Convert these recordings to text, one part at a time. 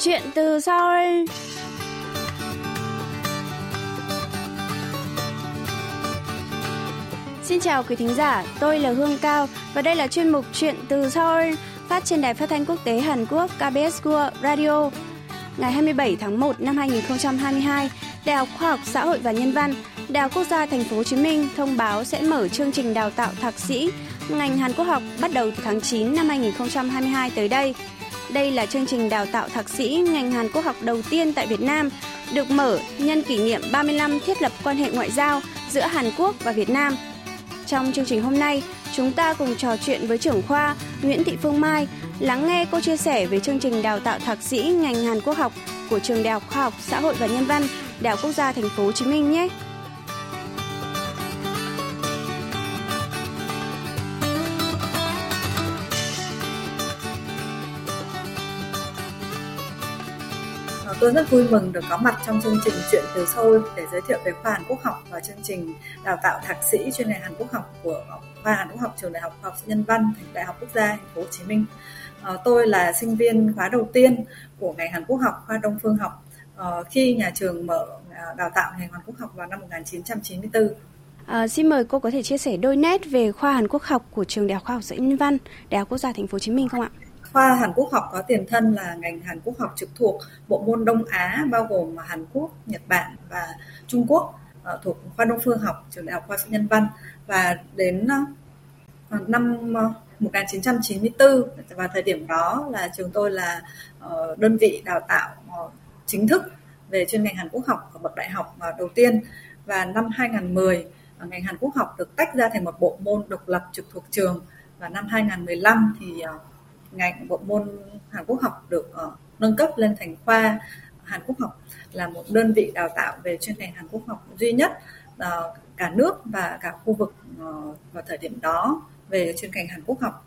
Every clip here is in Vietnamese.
Chuyện từ Seoul Xin chào quý thính giả, tôi là Hương Cao và đây là chuyên mục Chuyện từ Seoul phát trên đài phát thanh quốc tế Hàn Quốc KBS World Radio. Ngày 27 tháng 1 năm 2022, Đại học Khoa học Xã hội và Nhân văn, Đại học Quốc gia Thành phố Hồ Chí Minh thông báo sẽ mở chương trình đào tạo thạc sĩ ngành Hàn Quốc học bắt đầu từ tháng 9 năm 2022 tới đây. Đây là chương trình đào tạo thạc sĩ ngành Hàn Quốc học đầu tiên tại Việt Nam, được mở nhân kỷ niệm 30 năm thiết lập quan hệ ngoại giao giữa Hàn Quốc và Việt Nam. Trong chương trình hôm nay, chúng ta cùng trò chuyện với trưởng khoa Nguyễn Thị Phương Mai, lắng nghe cô chia sẻ về chương trình đào tạo thạc sĩ ngành Hàn Quốc học của trường Đại học Khoa học Xã hội và Nhân văn, Đại học Quốc gia Thành phố Hồ Chí Minh nhé. Tôi rất vui mừng được có mặt trong chương trình Chuyện từ Seoul để giới thiệu về khoa Hàn Quốc học và chương trình đào tạo thạc sĩ chuyên ngành Hàn Quốc học của khoa Hàn Quốc học trường Đại học Khoa học Nhân văn Đại học Quốc gia Thành phố Hồ Chí Minh. À, tôi là sinh viên khóa đầu tiên của ngành Hàn Quốc học khoa Đông Phương học à, khi nhà trường mở ờ, đào tạo ngành Hàn Quốc học vào năm 1994. À, xin mời cô có thể chia sẻ đôi nét về khoa Hàn Quốc học của trường Đại học Khoa học Nhân văn Đại học Quốc gia Thành phố Hồ Chí Minh không ạ? Khoa Hàn Quốc học có tiền thân là ngành Hàn Quốc học trực thuộc bộ môn Đông Á bao gồm Hàn Quốc, Nhật Bản và Trung Quốc ờ, thuộc khoa Đông Phương học trường Đại học Khoa Nhân văn. Và đến ờ, năm ờ, 1994 và thời điểm đó là trường tôi là đơn vị đào tạo chính thức về chuyên ngành Hàn Quốc học ở bậc đại học đầu tiên. Và năm 2010 ngành Hàn Quốc học được tách ra thành một bộ môn độc lập trực thuộc trường. Và năm 2015 thì ngành bộ môn Hàn Quốc học được uh, nâng cấp lên thành khoa Hàn Quốc học là một đơn vị đào tạo về chuyên ngành Hàn Quốc học duy nhất uh, cả nước và cả khu vực uh, vào thời điểm đó về chuyên ngành Hàn Quốc học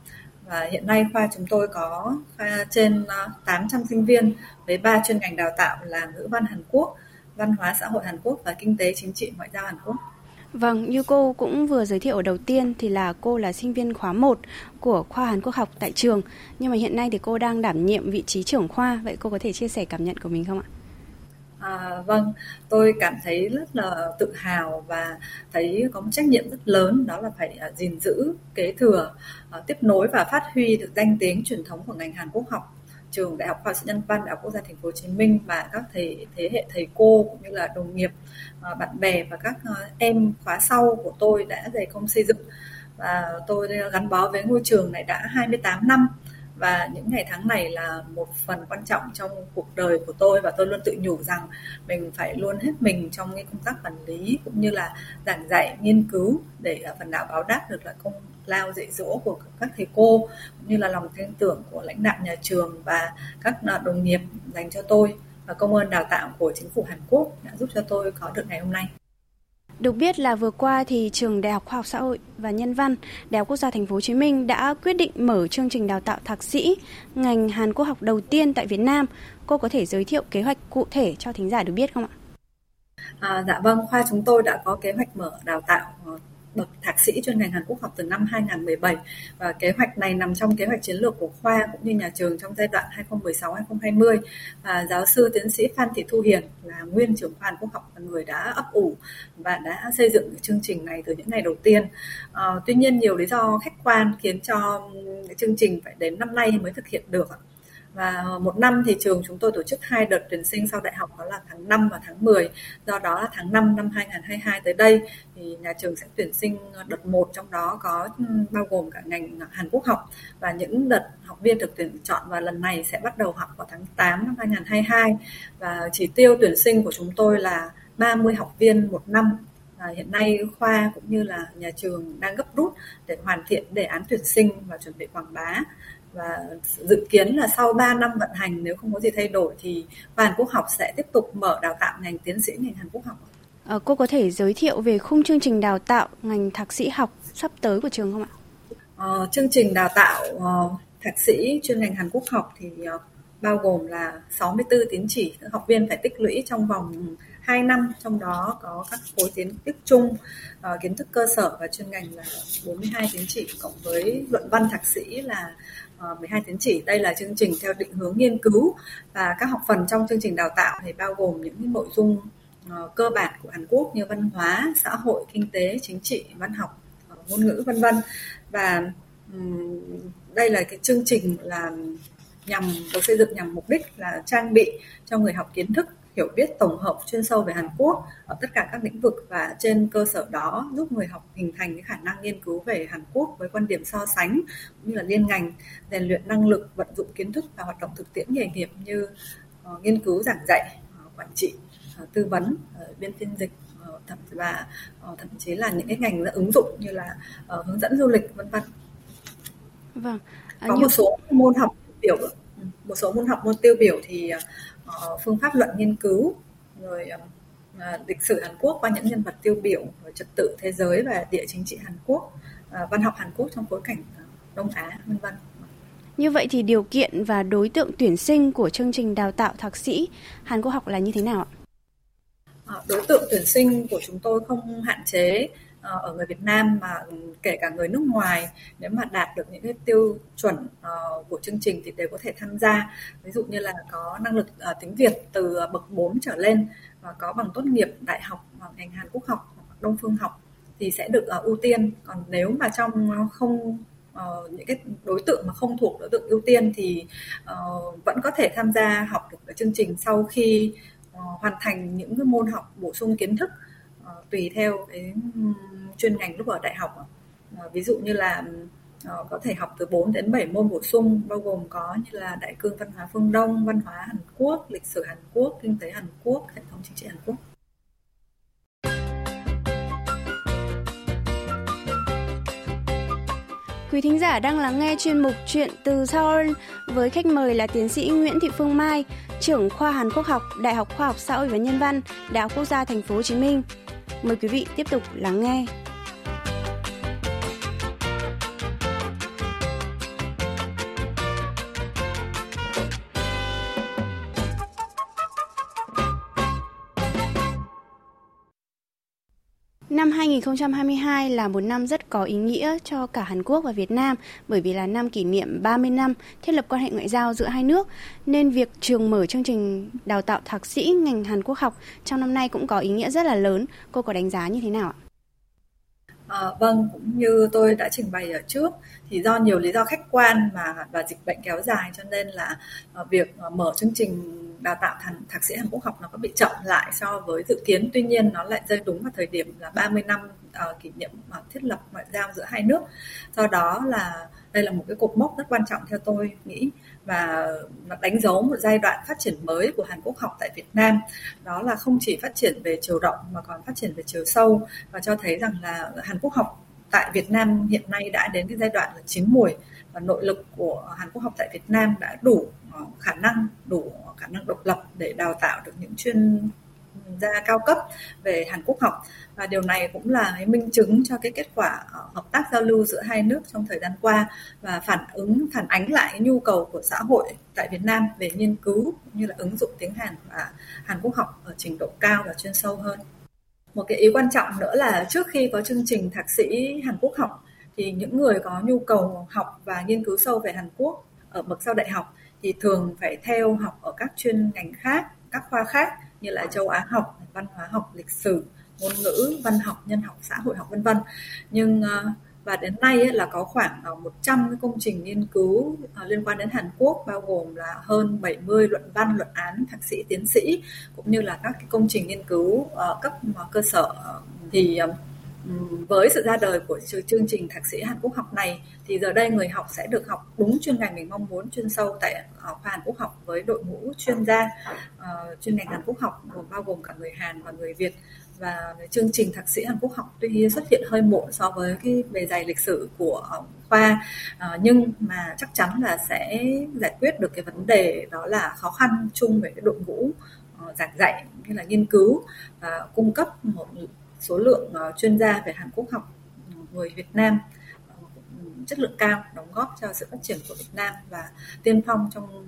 và hiện nay khoa chúng tôi có khoa trên 800 sinh viên với ba chuyên ngành đào tạo là ngữ văn Hàn Quốc, văn hóa xã hội Hàn Quốc và kinh tế chính trị ngoại giao Hàn Quốc. Vâng, như cô cũng vừa giới thiệu ở đầu tiên thì là cô là sinh viên khóa 1 của khoa Hàn Quốc học tại trường. Nhưng mà hiện nay thì cô đang đảm nhiệm vị trí trưởng khoa. Vậy cô có thể chia sẻ cảm nhận của mình không ạ? À, vâng, tôi cảm thấy rất là tự hào và thấy có một trách nhiệm rất lớn đó là phải à, gìn giữ kế thừa, à, tiếp nối và phát huy được danh tiếng truyền thống của ngành Hàn Quốc học trường Đại học Khoa học Nhân văn Đại học Quốc gia Thành phố Hồ Chí Minh và các thầy thế hệ thầy cô cũng như là đồng nghiệp, à, bạn bè và các à, em khóa sau của tôi đã dày công xây dựng. Và tôi gắn bó với ngôi trường này đã 28 năm và những ngày tháng này là một phần quan trọng trong cuộc đời của tôi và tôi luôn tự nhủ rằng mình phải luôn hết mình trong cái công tác quản lý cũng như là giảng dạy nghiên cứu để à, phần nào báo đáp được là công lao dạy dỗ của các thầy cô cũng như là lòng tin tưởng của lãnh đạo nhà trường và các đồng nghiệp dành cho tôi và công ơn đào tạo của chính phủ Hàn Quốc đã giúp cho tôi có được ngày hôm nay. Được biết là vừa qua thì trường Đại học Khoa học Xã hội và Nhân văn Đại học Quốc gia Thành phố Hồ Chí Minh đã quyết định mở chương trình đào tạo thạc sĩ ngành Hàn Quốc học đầu tiên tại Việt Nam. Cô có thể giới thiệu kế hoạch cụ thể cho thính giả được biết không ạ? À, dạ vâng, khoa chúng tôi đã có kế hoạch mở đào tạo ờ, bậc thạc sĩ chuyên ngành Hàn Quốc học từ năm 2017 và kế hoạch này nằm trong kế hoạch chiến lược của khoa cũng như nhà trường trong giai đoạn 2016-2020 và giáo sư tiến sĩ Phan Thị Thu Hiền là nguyên trưởng khoa Hàn Quốc học là người đã ấp ủ và đã xây dựng chương trình này từ những ngày đầu tiên. À, tuy nhiên nhiều lý do khách quan khiến cho chương trình phải đến năm nay mới thực hiện được và ờ, một năm thì trường chúng tôi tổ chức hai đợt tuyển sinh sau đại học, đó là tháng 5 và tháng 10 do đó là tháng 5 năm 2022 tới đây thì nhà trường sẽ tuyển sinh ờ, đợt 1 trong đó có ừ, bao gồm cả ngành ờ, Hàn Quốc học. Và những đợt học viên được tuyển chọn và lần này sẽ bắt đầu học vào tháng 8 năm 2022 và chỉ tiêu tuyển sinh của chúng tôi là 30 học viên một năm. Và hiện nay khoa cũng như là nhà trường đang gấp rút để hoàn thiện đề án tuyển sinh và chuẩn bị quảng bá và dự kiến là sau 3 năm vận hành nếu không có gì thay đổi thì khoa Hàn Quốc học sẽ tiếp tục mở đào tạo ngành tiến sĩ ngành Hàn Quốc học. À, cô có thể giới thiệu về khung chương trình đào tạo ngành thạc sĩ học sắp tới của trường không ạ? À, chương trình đào tạo uh, thạc sĩ chuyên ngành Hàn Quốc học thì uh, bao gồm là 64 tín chỉ học viên phải tích lũy trong vòng 2 năm trong đó có các khối kiến thức chung uh, kiến thức cơ sở và chuyên ngành là 42 tín chỉ cộng với luận văn thạc sĩ là Ờ, 12 tín chỉ. Đây là chương trình theo định hướng nghiên cứu và các học phần trong chương trình đào tạo thì bao gồm những nội dung ờ, cơ bản của Hàn Quốc như văn hóa, xã hội, kinh tế, chính trị, văn học, ờ, ngôn ngữ vân vân. Và đây là cái chương trình là nhằm được xây dựng nhằm mục đích là trang bị cho người học kiến thức hiểu biết tổng hợp chuyên sâu về Hàn Quốc ở tất cả các lĩnh vực và trên cơ sở đó giúp người học hình thành cái khả năng nghiên cứu về Hàn Quốc với quan điểm so sánh cũng như là liên ngành rèn luyện năng lực vận dụng kiến thức và hoạt động thực tiễn nghề nghiệp như uh, nghiên cứu giảng dạy uh, quản trị uh, tư vấn uh, biên phiên dịch thậm và uh, thậm chí là những cái ngành ứng dụng như là uh, hướng dẫn du lịch vân vân. Vâng. À, có như... một số môn học biểu một số môn học môn tiêu biểu thì uh, phương pháp luận nghiên cứu rồi uh, lịch sử Hàn Quốc qua những nhân vật tiêu biểu rồi trật tự thế giới và địa chính trị Hàn Quốc uh, văn học Hàn Quốc trong bối cảnh Đông Á vân vân như vậy thì điều kiện và đối tượng tuyển sinh của chương trình đào tạo thạc sĩ Hàn Quốc học là như thế nào ạ? Đối tượng tuyển sinh của chúng tôi không hạn chế Ờ, ở người Việt Nam mà kể cả người nước ngoài nếu mà đạt được những cái tiêu chuẩn ờ, của chương trình thì đều có thể tham gia. Ví dụ như là có năng lực ờ, tiếng Việt từ bậc 4 trở lên và có bằng tốt nghiệp đại học hoặc ngành Hàn Quốc học hoặc Đông phương học thì sẽ được ưu tiên. Còn nếu mà trong không uh, những cái đối tượng mà không thuộc đối tượng ưu tiên thì uh, vẫn có thể tham gia học được cái chương trình sau khi uh, hoàn thành những cái môn học bổ sung kiến thức tùy theo cái chuyên ngành lúc ở đại học ờ, ví dụ như là ờ, có thể học từ 4 đến 7 môn bổ sung bao gồm có như là đại cương văn hóa phương Đông, văn hóa Hàn Quốc, lịch sử Hàn Quốc, kinh tế Hàn Quốc, hệ thống chính trị Hàn Quốc. Quý thính giả đang lắng nghe chuyên mục Chuyện từ Seoul với khách mời là tiến sĩ Nguyễn Thị Phương Mai, trưởng khoa Hàn Quốc học, Đại học Khoa học Xã hội và Nhân văn, Đại học Quốc gia Thành phố Hồ Chí Minh. Mời quý vị tiếp tục lắng nghe. Năm 2022 là một năm rất có ý nghĩa cho cả Hàn Quốc và Việt Nam bởi vì là năm kỷ niệm 30 năm thiết lập quan hệ ngoại giao giữa hai nước nên việc trường mở chương trình đào tạo thạc sĩ ngành Hàn Quốc học trong năm nay cũng có ý nghĩa rất là lớn. Cô có đánh giá như thế nào ạ? À, vâng, cũng như tôi đã trình bày ở trước thì do nhiều lý do khách quan mà và dịch bệnh kéo dài cho nên là à, việc à, mở chương trình đào tạo thành thạc sĩ Hàn Quốc học nó có bị chậm lại so với dự kiến. Tuy nhiên nó lại rơi đúng vào thời điểm là 30 năm uh, kỷ niệm uh, thiết lập ngoại giao giữa hai nước. Do đó là đây là một cái cột mốc rất quan trọng theo tôi nghĩ và nó đánh dấu một giai đoạn phát triển mới của Hàn Quốc học tại Việt Nam. Đó là không chỉ phát triển về chiều rộng mà còn phát triển về chiều sâu và cho thấy rằng là Hàn Quốc học tại Việt Nam hiện nay đã đến cái giai đoạn là chín mùi và nội lực của Hàn Quốc học tại Việt Nam đã đủ ờ, khả năng, đủ khả năng độc lập để đào tạo được những chuyên gia cao cấp về Hàn Quốc học và điều này cũng là cái minh chứng cho cái kết quả ờ, hợp tác giao lưu giữa hai nước trong thời gian qua và phản ứng, phản ánh lại nhu cầu của xã hội tại Việt Nam về nghiên cứu cũng như là ứng dụng tiếng Hàn và Hàn Quốc học ở trình độ cao và chuyên sâu hơn. Một cái ý quan trọng nữa là trước khi có chương trình thạc sĩ Hàn Quốc học thì những người có nhu cầu học và nghiên cứu sâu về Hàn Quốc ở bậc sau đại học thì thường phải theo học ở các chuyên ngành khác, các khoa khác như là châu Á học, văn hóa học, lịch sử, ngôn ngữ, văn học, nhân học, xã hội học vân vân. Nhưng ờ, và đến nay ấy, là có khoảng ờ, 100 công trình nghiên cứu ờ, liên quan đến Hàn Quốc bao gồm là hơn 70 luận văn, luận án, thạc sĩ, tiến sĩ cũng như là các cái công trình nghiên cứu cấp cơ sở thì với sự ra đời của chương trình thạc sĩ Hàn Quốc học này thì giờ đây người học sẽ được học đúng chuyên ngành mình mong muốn chuyên sâu tại khoa Hàn Quốc học với đội ngũ chuyên gia uh, chuyên ngành Hàn Quốc học gồm bao gồm cả người Hàn và người Việt. Và chương trình thạc sĩ Hàn Quốc học tuy xuất hiện hơi muộn so với cái bề dày lịch sử của khoa uh, nhưng mà chắc chắn là sẽ giải quyết được cái vấn đề đó là khó khăn chung về cái đội ngũ uh, giảng dạy như là nghiên cứu và cung cấp một số lượng ờ, chuyên gia về Hàn Quốc học ừ, người Việt Nam ờ, chất lượng cao đóng đóng góp cho sự phát triển của Việt Nam và tiên phong trong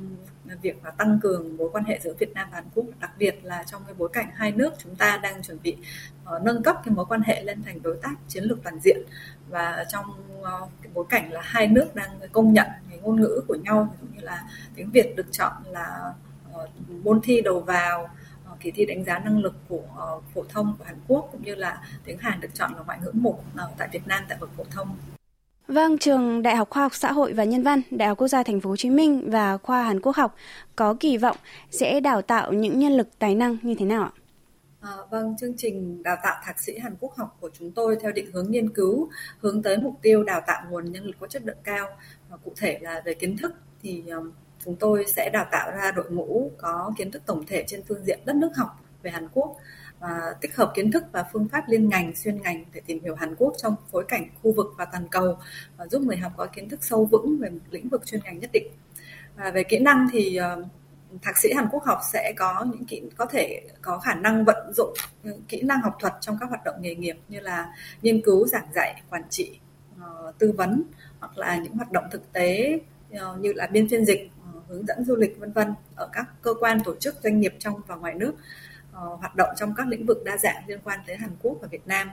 việc là tăng cường mối quan hệ giữa Việt Nam và Hàn Quốc. Đặc biệt là trong cái bối cảnh hai nước chúng ta đang chuẩn bị uh, nâng cấp cái mối quan hệ lên thành đối tác chiến lược toàn diện. Và trong uh, cái bối cảnh là hai nước đang công nhận cái ngôn ngữ của nhau ví dụ như là tiếng Việt được chọn là uh, môn thi đầu vào kỳ thi đánh giá năng lực của uh, phổ thông của Hàn Quốc cũng như là tiếng Hàn được chọn là ngoại ngữ một uh, tại Việt Nam tại bậc phổ thông. Vâng, trường Đại học Khoa học Xã hội và Nhân văn, Đại học Quốc gia Thành phố Hồ Chí Minh và khoa Hàn Quốc học có kỳ vọng sẽ đào tạo những nhân lực tài năng như thế nào ạ? À, vâng, chương trình đào tạo thạc sĩ Hàn Quốc học của chúng tôi theo định hướng nghiên cứu hướng tới mục tiêu đào tạo nguồn nhân lực có chất lượng cao. Và cụ thể là về kiến thức thì chúng tôi sẽ đào tạo ra đội ngũ có kiến thức tổng thể trên phương diện đất nước học về Hàn Quốc và tích hợp kiến thức và phương pháp liên ngành xuyên ngành để tìm hiểu Hàn Quốc trong phối cảnh khu vực và toàn cầu và giúp người học có kiến thức sâu vững về một lĩnh vực chuyên ngành nhất định. Và về kỹ năng thì ờ, thạc sĩ Hàn Quốc học sẽ có những kỹ, có thể có khả năng vận dụng kỹ năng học thuật trong các hoạt động nghề nghiệp như là nghiên cứu, giảng dạy, quản trị ờ, tư vấn hoặc là những hoạt động thực tế ờ, như là biên phiên dịch hướng dẫn du lịch vân vân ở các cơ quan tổ chức doanh nghiệp trong và ngoài nước uh, hoạt động trong các lĩnh vực đa dạng liên quan tới Hàn Quốc và Việt Nam.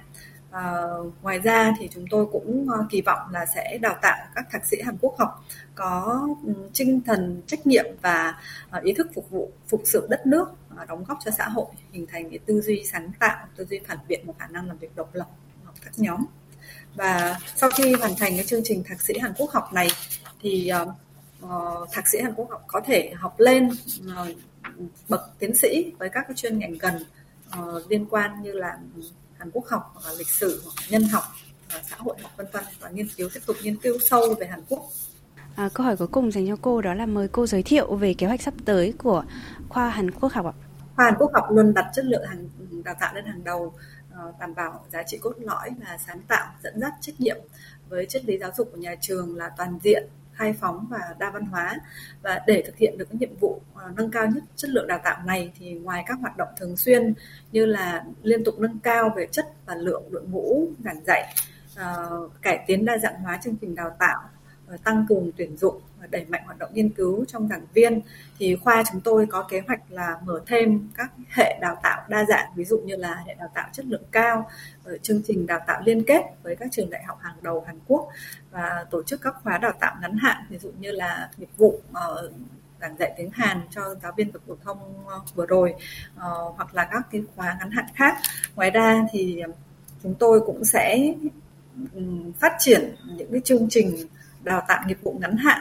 Uh, ngoài ra thì chúng tôi cũng uh, kỳ vọng là sẽ đào tạo các thạc sĩ Hàn Quốc học có um, tinh thần trách nhiệm và uh, ý thức phục vụ phục sự đất nước uh, đóng góp cho xã hội hình thành cái tư duy sáng tạo tư duy phản biện và khả năng làm việc độc lập học các nhóm và sau khi hoàn thành cái chương trình thạc sĩ Hàn Quốc học này thì uh, uh, thạc sĩ Hàn Quốc học có thể học lên uh, bậc tiến sĩ với các cái chuyên ngành gần uh, liên quan như là Hàn Quốc học hoặc là lịch sử hoặc nhân học và xã hội học vân vân và nghiên cứu tiếp tục nghiên cứu sâu về Hàn Quốc. À, câu hỏi cuối cùng dành cho cô đó là mời cô giới thiệu về kế hoạch sắp tới của khoa Hàn Quốc học ạ. Khoa Hàn Quốc học luôn đặt chất lượng hàng đào tạo lên hàng đầu, đảm bảo giá trị cốt lõi là sáng tạo, dẫn dắt trách nhiệm với triết lý giáo dục của nhà trường là toàn diện, khai phóng và đa văn hóa. Và để thực hiện được cái nhiệm vụ à, nâng cao nhất chất lượng đào tạo này thì ngoài các hoạt động thường xuyên như là liên tục nâng cao về chất và lượng đội ngũ, giảng dạy à, cải tiến đa dạng hóa chương trình đào tạo tăng cường tuyển dụng đẩy mạnh hoạt động nghiên cứu trong giảng viên, thì khoa chúng tôi có kế hoạch là mở thêm các hệ đào tạo đa dạng, ví dụ như là hệ đào tạo chất lượng cao chương trình đào tạo liên kết với các trường đại học hàng đầu Hàn Quốc và tổ chức các khóa đào tạo ngắn hạn, ví dụ như là nghiệp vụ ờ, giảng dạy tiếng Hàn cho giáo viên bậc phổ thông ờ, vừa rồi ờ, hoặc là các cái khóa ngắn hạn khác. Ngoài ra thì chúng tôi cũng sẽ phát triển những cái chương trình đào tạo nghiệp vụ ngắn hạn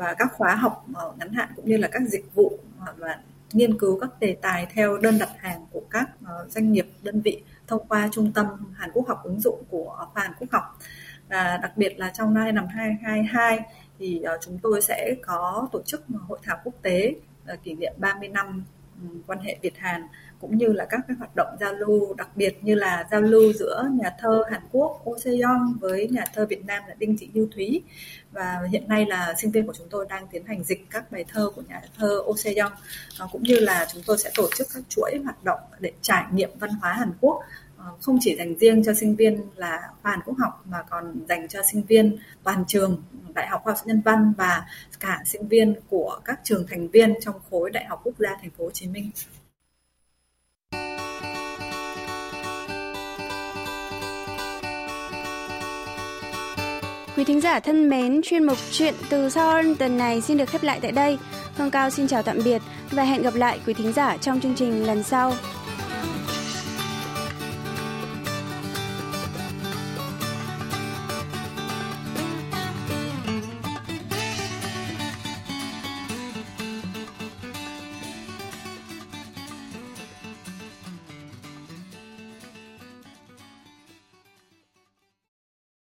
và các khóa học ờ, ngắn hạn cũng như là các dịch vụ và nghiên cứu các đề tài theo đơn đặt hàng của các ờ, doanh nghiệp, đơn vị thông qua trung tâm Hàn Quốc học ứng dụng của Hàn Quốc học. Và đặc biệt là trong năm 2022 thì ờ, chúng tôi sẽ có tổ chức hội thảo quốc tế kỷ niệm 30 năm ừ, quan hệ Việt Hàn cũng như là các cái hoạt động giao lưu, đặc biệt như là giao lưu giữa nhà thơ Hàn Quốc Oh Se Young với nhà thơ Việt Nam là Đinh Thị Như Thúy. Và hiện nay là sinh viên của chúng tôi đang tiến hành dịch các bài thơ của nhà thơ Oh Se Young ờ, cũng như là chúng tôi sẽ tổ chức các chuỗi hoạt động để trải nghiệm văn hóa Hàn Quốc. Ờ, không chỉ dành riêng cho sinh viên là khoa Hàn Quốc học mà còn dành cho sinh viên toàn trường, Đại học Khoa học Nhân văn và cả sinh viên của các trường thành viên trong khối Đại học Quốc gia Thành phố Hồ Chí Minh. Quý thính giả thân mến, chuyên mục Chuyện từ Seoul tuần này xin được khép lại tại đây. Phương Cao xin chào tạm biệt và hẹn gặp lại quý thính giả trong chương trình lần sau.